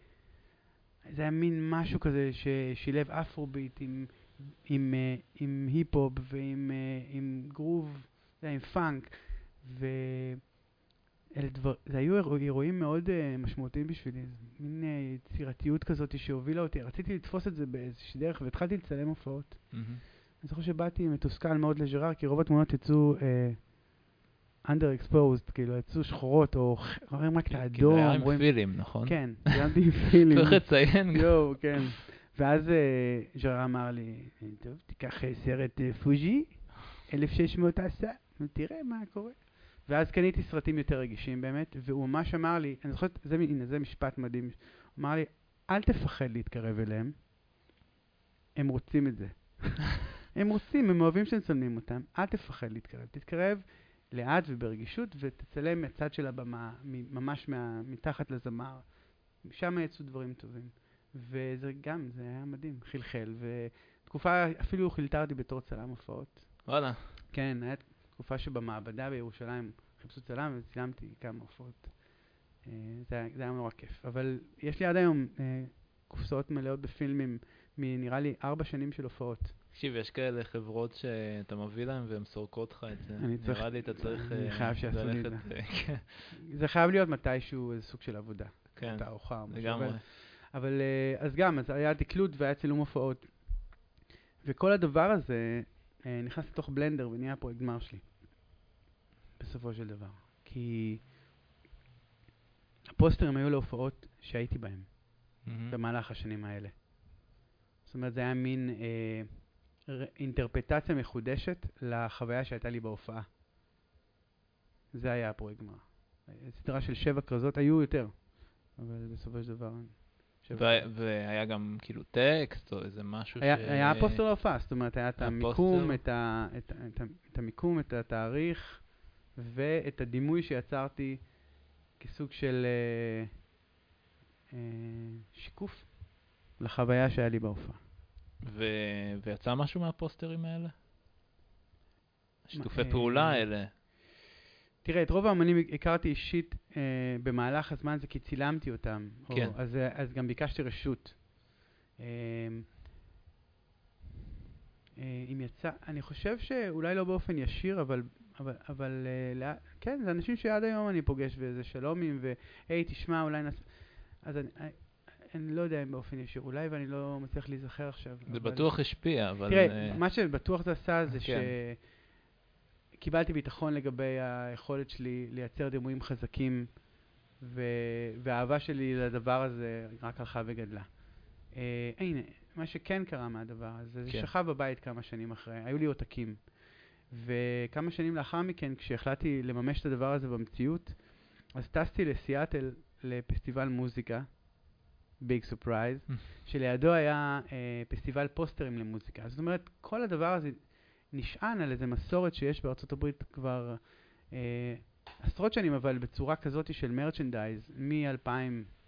Speaker 2: זה היה מין משהו כזה ששילב אפרוביט עם, עם, עם היפ-הופ ועם עם גרוב, זה היה עם פאנק, ואלה דבר, זה היו אירוע- אירועים מאוד uh, משמעותיים בשבילי, זה מין uh, יצירתיות כזאת שהובילה אותי, רציתי לתפוס את זה באיזושהי דרך והתחלתי לצלם הופעות.
Speaker 1: מהמם.
Speaker 2: אני זוכר שבאתי מתוסכל מאוד לג'ראר, כי רוב התמונות יצאו uh, under exposed, כאילו יצאו שחורות, או רואים רק את
Speaker 1: כי זה
Speaker 2: האדום,
Speaker 1: היה עם. פילים, נכון?
Speaker 2: כן, צילמתי עם פילים.
Speaker 1: צריך לציין.
Speaker 2: יואו, כן. ואז אה, ז'רה אמר לי, טוב, תיקח אה, סרט אה, פוג'י, 1600 עשה, ותראה מה קורה. ואז קניתי סרטים יותר רגישים באמת, והוא ממש אמר לי, אני זוכר, זה, הנה, זה משפט מדהים, הוא אמר לי, אל תפחד להתקרב אליהם, הם רוצים את זה. הם רוצים, הם אוהבים שמצלמים אותם, אל תפחד להתקרב. תתקרב לאט וברגישות ותצלם מהצד של הבמה, ממש מה, מתחת לזמר. שם יצאו דברים טובים. וזה גם, זה היה מדהים, חלחל. ותקופה, אפילו חילטה אותי בתור צלם הופעות.
Speaker 1: וואלה.
Speaker 2: כן, הייתה תקופה שבמעבדה בירושלים חיפשו צלם וצילמתי כמה הופעות. אה, זה, זה היה נורא כיף. אבל יש לי עד היום אה, קופסאות מלאות בפילמים מנראה לי ארבע שנים של הופעות.
Speaker 1: תקשיב, יש כאלה חברות שאתה מביא להם והן סורקות לך את זה.
Speaker 2: אני צריך-
Speaker 1: נראה לי אתה צריך
Speaker 2: אני
Speaker 1: אה,
Speaker 2: חייב שיעשו לי את
Speaker 1: ללכת, אה, כן,
Speaker 2: זה חייב להיות מתישהו איזה סוג של עבודה.
Speaker 1: כן,
Speaker 2: תערוכה.
Speaker 1: לגמרי.
Speaker 2: אבל, אבל אז גם, אז היה תקלוט והיה צילום הופעות. וכל הדבר הזה נכנס לתוך בלנדר ונהיה הפרויקט גמר שלי, בסופו של דבר. כי הפוסטרים היו להופעות שהייתי בהם
Speaker 1: מהמם.
Speaker 2: במהלך השנים האלה. זאת אומרת, זה היה מין אה, אינטרפטציה מחודשת לחוויה שהייתה לי בהופעה. זה היה הפרויקט גמר. אה, סדרה של שבע כרזות, היו יותר, אבל בסופו של דבר...
Speaker 1: והיה גם כאילו טקסט או איזה משהו
Speaker 2: היה,
Speaker 1: ש...
Speaker 2: היה פוסטר להופעה, זאת אומרת, היה את המיקום. את, ה, את, את, את המיקום, את התאריך, ואת הדימוי שיצרתי כסוג של אה, אה, שיקוף לחוויה שהיה לי בהופעה.
Speaker 1: ו... ויצא משהו מהפוסטרים האלה? שיתופי
Speaker 2: אה,
Speaker 1: פעולה האלה.
Speaker 2: תראה, את רוב האמנים הכרתי אישית אה, במהלך הזמן זה כי צילמתי אותם.
Speaker 1: כן.
Speaker 2: או, אז, אה, אז גם ביקשתי רשות. אה, אה, אם יצא, אני חושב שאולי לא באופן ישיר, אבל, אבל, אבל אה, לא, כן, זה אנשים שעד היום אני פוגש באיזה שלומים, והי, תשמע, אולי נעשה... אז אני, אני, אני לא יודע אם באופן ישיר, אולי ואני לא מצליח להיזכר עכשיו.
Speaker 1: זה
Speaker 2: אבל-
Speaker 1: בטוח השפיע, אבל...
Speaker 2: תראה,
Speaker 1: אה,
Speaker 2: מה שבטוח זה עשה זה
Speaker 1: כן.
Speaker 2: שקיבלתי ביטחון לגבי היכולת שלי לייצר דימויים חזקים, ו... והאהבה שלי לדבר הזה רק הלכה וגדלה. אה, הנה, מה שכן קרה מהדבר הזה, זה
Speaker 1: כן.
Speaker 2: שכב בבית כמה שנים אחרי, היו לי עותקים. וכמה שנים לאחר מכן, כשהחלטתי לממש את הדבר הזה במציאות, אז טסתי לסיאטל לפסטיבל מוזיקה, big surprise, שלידו היה אה, פסטיבל פוסטרים למוזיקה. זאת אומרת, כל הדבר הזה נשען על איזו מסורת שיש בארצות הברית כבר אה, עשרות שנים, אבל בצורה כזאת של מרצ'נדייז, מ-2000,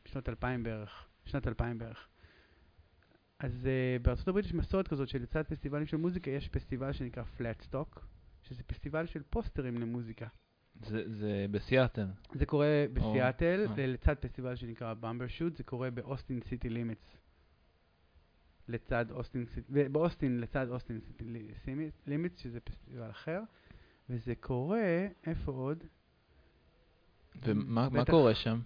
Speaker 2: שנות 2000 בערך, שנת 2000 בערך. אז אה, בארצות הברית יש מסורת כזאת שלצד פסטיבלים של מוזיקה יש פסטיבל שנקרא פלטסטוק, שזה פסטיבל של פוסטרים למוזיקה.
Speaker 1: זה זה בסיאטל.
Speaker 2: זה קורה בסיאטל,
Speaker 1: אה.
Speaker 2: לצד פסטיבל שנקרא במברשוט, זה קורה באוסטין סיטי לימיטס. לצד אוסטין באוסטין לצד אוסטין לימיטס, שזה פסטיבל אחר, וזה קורה, איפה עוד?
Speaker 1: ומה. קורה שם?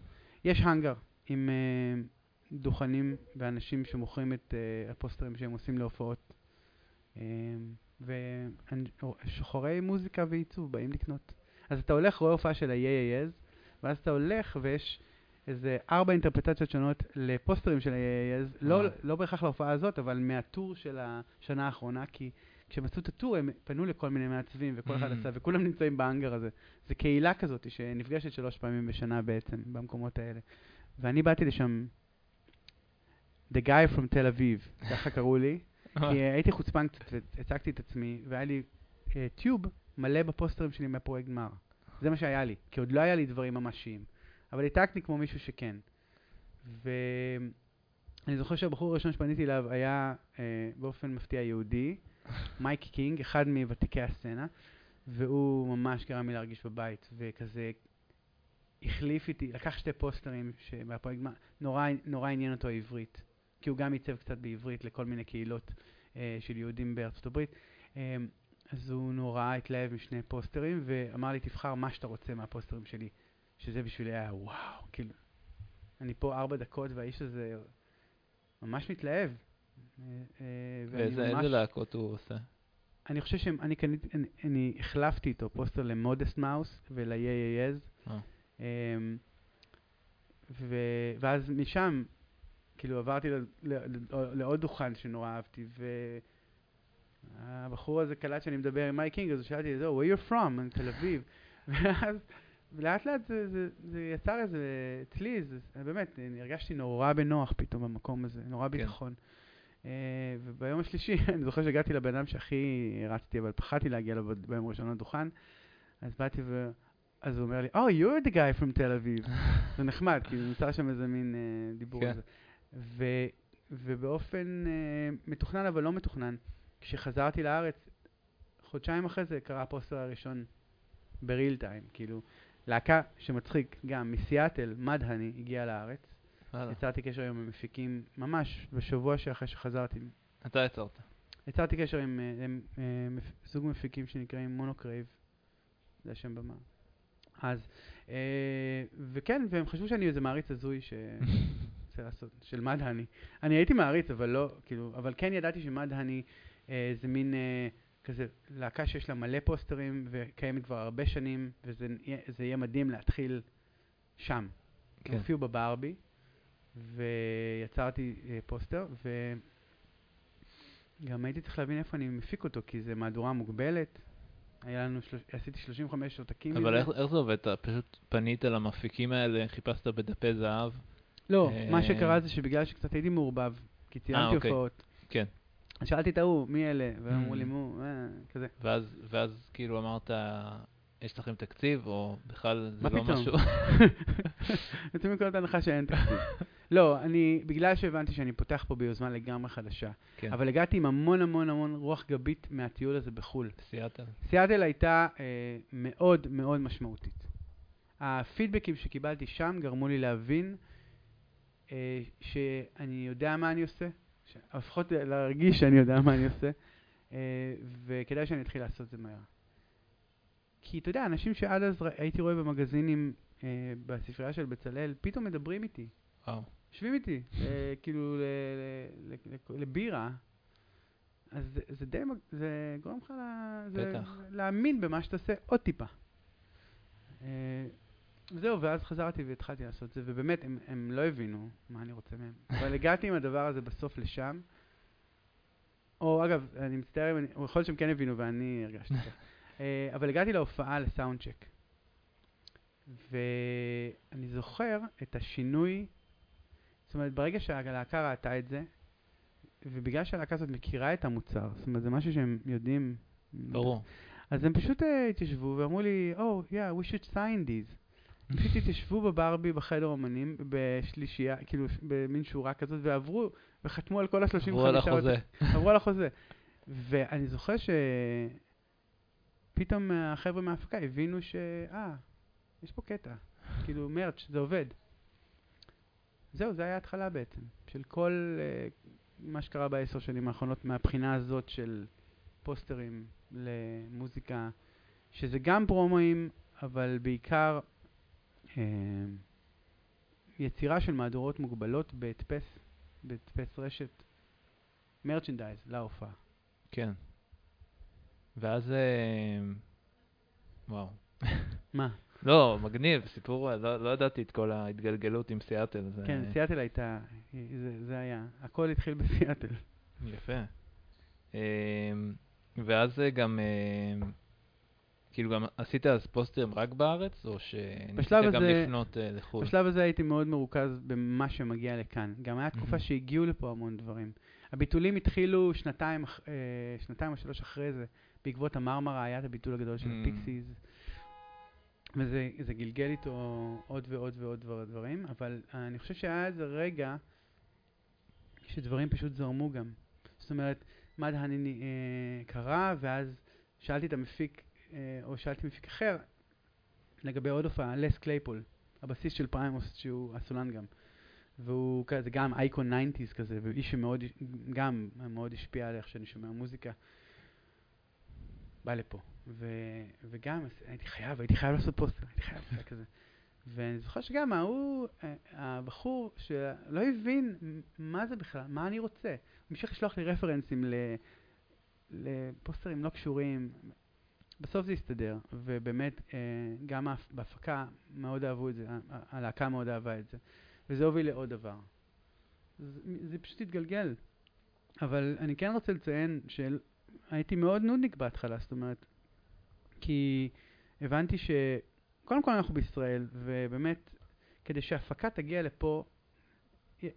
Speaker 2: יש האנגר עם uh, דוכנים ואנשים שמוכרים את uh, הפוסטרים שהם עושים להופעות. Um, ושוחרי מוזיקה ועיצוב באים לקנות. אז אתה הולך, רואה הופעה של ה-YAS, ואז אתה הולך ויש איזה ארבע אינטרפטציות שונות לפוסטרים של ה-YAS, לא. לא בהכרח להופעה הזאת, אבל מהטור של השנה האחרונה, כי כשהם עשו את הטור הם פנו לכל מיני מעצבים, וכל אחד
Speaker 1: Mm.
Speaker 2: עשה, וכולם נמצאים באנגר הזה. זה קהילה כזאת שנפגשת שלוש פעמים בשנה בעצם, במקומות האלה. ואני באתי לשם, The Guy from תל אביב, ככה קראו לי, כי הייתי חוצפן קצת והצגתי את עצמי, והיה לי אה, טיוב מלא בפוסטרים שלי מהפרויקט גמר. זה מה שהיה לי, כי עוד לא היה לי דברים ממשיים. אבל העתקתי כמו מישהו שכן. ואני זוכר שהבחור הראשון שפניתי אליו היה אה, באופן מפתיע יהודי, מייק קינג, אחד מוותיקי הסצנה, והוא ממש גרם לי להרגיש בבית, וכזה החליף איתי, לקח שתי פוסטרים מהפרויקט נורא, נורא עניין אותו העברית, כי הוא גם עיצב קצת בעברית לכל מיני קהילות אה, של יהודים בארצות הברית. אה, אז הוא נורא התלהב משני פוסטרים, ואמר לי, תבחר מה שאתה רוצה מהפוסטרים שלי, שזה בשבילי היה וואו, כאילו, אני פה ארבע דקות והאיש הזה ממש מתלהב. אה, אה,
Speaker 1: ואיזה
Speaker 2: ממש-
Speaker 1: להקות הוא עושה?
Speaker 2: אני חושב שאני קניתי, אני, אני החלפתי איתו פוסטר למודסט מאוס ול-YAS,
Speaker 1: אה.
Speaker 2: אמ, ו, ואז משם, כאילו עברתי ל, ל, ל, לעוד דוכן שנורא אהבתי, והבחור הזה קלט שאני מדבר עם מייק קינג, אז שאלתי, זהו, where you're from? אני תל אביב. ואז לאט לאט זה, זה, זה יצר איזה, אצלי, זה, באמת, אני הרגשתי נורא בנוח פתאום במקום הזה, נורא
Speaker 1: כן.
Speaker 2: ביטחון. אה, וביום השלישי, אני זוכר שהגעתי לבן אדם שהכי הרצתי, אבל פחדתי להגיע אליו ביום הראשון לדוכן, אז באתי ו... אז הוא אומר לי, Oh, you're the guy from תל אביב. זה נחמד, כי נמצא שם איזה מין אה, דיבור
Speaker 1: כן.
Speaker 2: על זה. ו, ובאופן אה, מתוכנן אבל לא מתוכנן, כשחזרתי לארץ, חודשיים אחרי זה קרה הפוסטר הראשון ב real time, כאילו, להקה שמצחיק, גם מסיאטל, מאדהני, הגיעה לארץ.
Speaker 1: וואלה.
Speaker 2: יצרתי קשר עם המפיקים ממש בשבוע שאחרי שחזרתי.
Speaker 1: אתה יצרת.
Speaker 2: יצרתי קשר עם, אה, עם, אה, מפ- זוג מפיקים שנקראים מונוקרייב, זה השם במה. אז, אה, וכן, והם חשבו שאני איזה מעריץ הזוי רוצה לעשות, של מדהני. אני הייתי מעריץ, אבל לא, כאילו, אבל כן ידעתי שמדהני אה, זה מין אה, כזה להקה שיש לה מלא פוסטרים וקיימת כבר הרבה שנים, וזה יהיה- מדהים להתחיל שם.
Speaker 1: כן.
Speaker 2: הופיעו בברבי, ויצרתי אה, פוסטר, וגם הייתי צריך להבין איפה אני מפיק אותו, כי זה מהדורה מוגבלת. היה לנו, שלוש... עשיתי 35 עותקים
Speaker 1: אבל איך. איך זה עובד? אתה פשוט פנית למפיקים האלה, חיפשת בדפי זהב?
Speaker 2: לא,
Speaker 1: אה,
Speaker 2: מה שקרה זה שבגלל שקצת הייתי מעורבב, כי ציינתי
Speaker 1: אוקיי.
Speaker 2: הופעות,
Speaker 1: כן.
Speaker 2: שאלתי את ההוא, מי אלה? והם אמרו לי. מו, כזה.
Speaker 1: ואז, ואז כאילו אמרת, יש לכם תקציב, או בכלל זה
Speaker 2: מה
Speaker 1: לא
Speaker 2: פתאום?
Speaker 1: משהו?
Speaker 2: יוצאים מנקודת הנחה שאין תקציב. לא, אני, בגלל שהבנתי שאני פותח פה ביוזמה לגמרי חדשה,
Speaker 1: כן.
Speaker 2: אבל הגעתי עם המון המון המון רוח גבית מהטיול הזה בחו"ל.
Speaker 1: סיאטל.
Speaker 2: סיאטל הייתה אה, מאוד מאוד משמעותית. הפידבקים שקיבלתי שם גרמו לי להבין אה, שאני יודע מה אני עושה, לפחות להרגיש שאני יודע מה אני עושה, אה, וכדאי שאני אתחיל לעשות את זה מהר. כי אתה יודע, אנשים שעד אז הייתי רואה במגזינים אה, בספרייה של בצלאל, פתאום מדברים איתי,
Speaker 1: וואו.
Speaker 2: יושבים איתי, אה, כאילו לבירה. אז זה, זה די, זה גורם לך. להאמין במה שאתה עושה עוד טיפה. זהו, ואז חזרתי והתחלתי לעשות את זה, ובאמת, הם, הם לא הבינו מה אני רוצה מהם. אבל הגעתי עם הדבר הזה בסוף לשם. או אגב, אני מצטער אם אני, יכול להיות שהם כן הבינו ואני הרגשתי כך. אה, אבל הגעתי להופעה לסאונד צ'ק. ואני זוכר את השינוי, זאת אומרת, ברגע שהלהקה ראתה את זה, ובגלל שהלהקה הזאת מכירה את המוצר, זאת אומרת, זה משהו שהם יודעים.
Speaker 1: ברור.
Speaker 2: אז הם פשוט uh, התיישבו ואמרו לי, Oh, yeah, we should sign these. פשוט התיישבו בברבי בחדר אומנים, בשלישייה, כאילו, במין שורה כזאת, ועברו, וחתמו על כל ה-35
Speaker 1: עברו על החוזה.
Speaker 2: עברו על החוזה. ואני זוכר שפתאום החבר'ה מההפקה הבינו ש... אה, יש פה קטע. כאילו, מרץ', זה עובד. זהו, זה היה ההתחלה בעצם, של כל אה, מה שקרה בעשר שנים האחרונות מהבחינה הזאת של פוסטרים למוזיקה, שזה גם פרומואים, אבל בעיקר יצירה של מהדורות מוגבלות בהדפס, בהדפס רשת, מרצ'נדייז להופעה.
Speaker 1: כן. ואז... אה, וואו.
Speaker 2: מה?
Speaker 1: לא, מגניב, סיפור, לא, לא ידעתי את כל ההתגלגלות עם סיאטל. זה
Speaker 2: כן, סיאטל הייתה, זה, זה היה, הכל התחיל בסיאטל.
Speaker 1: יפה. אה, ואז אה, גם, אה, כאילו גם עשית אז פוסטרים רק בארץ, או שניסית גם
Speaker 2: הזה-
Speaker 1: לפנות אה, לחו"ל?
Speaker 2: בשלב הזה הייתי מאוד מרוכז במה שמגיע לכאן. גם היה תקופה
Speaker 1: מהמם.
Speaker 2: שהגיעו לפה המון דברים. הביטולים התחילו שנתיים, אה, שנתיים או שלוש אחרי זה, בעקבות המרמרה היה את הביטול הגדול של
Speaker 1: Mm.
Speaker 2: הפיקסיז. וזה זה גלגל איתו עוד ועוד ועוד דבר- דברים, אבל אני חושב שהיה איזה רגע שדברים פשוט זרמו גם. זאת אומרת, מאדהני אה, קרה, ואז שאלתי את המפיק, או שאלתי מפיק אחר, לגבי עוד הופעה, לס קלייפול, הבסיסט של פריימוס, שהוא הסולן גם. והוא כזה גם אייקון 90's כזה, ואיש שמאוד, גם מאוד השפיע על איך שאני שומע מוזיקה. בא לפה. ו, וגם הייתי חייב, הייתי חייב לעשות פוסטר, הייתי חייב לעשות כזה. ואני זוכר שגם ההוא, אה, הבחור שלא הבין מה זה בכלל, מה אני רוצה. הוא המשיך לשלוח לי רפרנסים לפוסטרים לא קשורים. בסוף זה הסתדר, ובאמת אה, גם בהפקה מאוד אהבו את זה, הלהקה מאוד אהבה את זה, וזה הוביל לעוד דבר. זה, זה פשוט התגלגל. אבל אני כן רוצה לציין שהייתי מאוד נודניק בהתחלה, זאת אומרת, כי הבנתי ש... קודם כל אנחנו בישראל, ובאמת, כדי שההפקה תגיע לפה,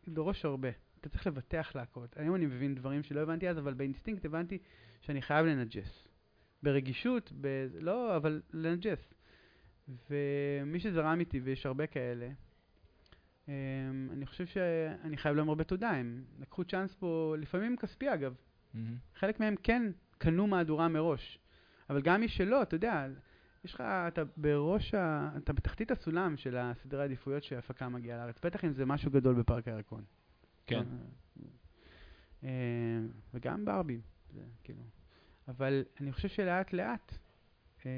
Speaker 2: דורש הרבה. אתה צריך לבטח להקות. היום אני מבין דברים שלא הבנתי אז, אבל באינסטינקט הבנתי שאני חייב לנג'ס. ברגישות, ב... לא, אבל לנג'ס. ומי שזרם איתי, ויש הרבה כאלה, אמ, אני חושב שאני חייב להם הרבה תודה. הם לקחו צ'אנס פה, לפעמים כספי אגב.
Speaker 1: מהמם.
Speaker 2: חלק מהם כן קנו מהדורה מראש. אבל גם מי שלא, אתה יודע, יש לך, אתה בראש, ה, אתה בתחתית הסולם של הסדרי העדיפויות שההפקה מגיעה לארץ. בטח אם זה משהו גדול בפארק הירקון.
Speaker 1: כן.
Speaker 2: אה, וגם ברבי, זה כאילו. אבל אני חושב שלאט לאט אה,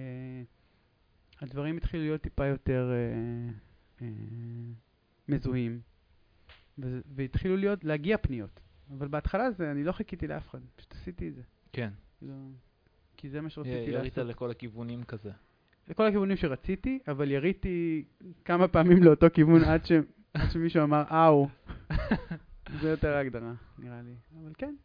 Speaker 2: הדברים התחילו להיות טיפה יותר אה, אה, מזוהים. והתחילו להיות, להגיע פניות. אבל בהתחלה זה, אני לא חיכיתי לאף אחד, פשוט עשיתי את זה.
Speaker 1: כן.
Speaker 2: כאילו, כי זה מה שרציתי
Speaker 1: ירית
Speaker 2: לעשות.
Speaker 1: לכל הכיוונים כזה.
Speaker 2: לכל הכיוונים שרציתי, אבל יריתי כמה פעמים לאותו כיוון עד, ש... עד שמישהו אמר, אאו. זה יותר ההגדרה, נראה לי. אבל כן,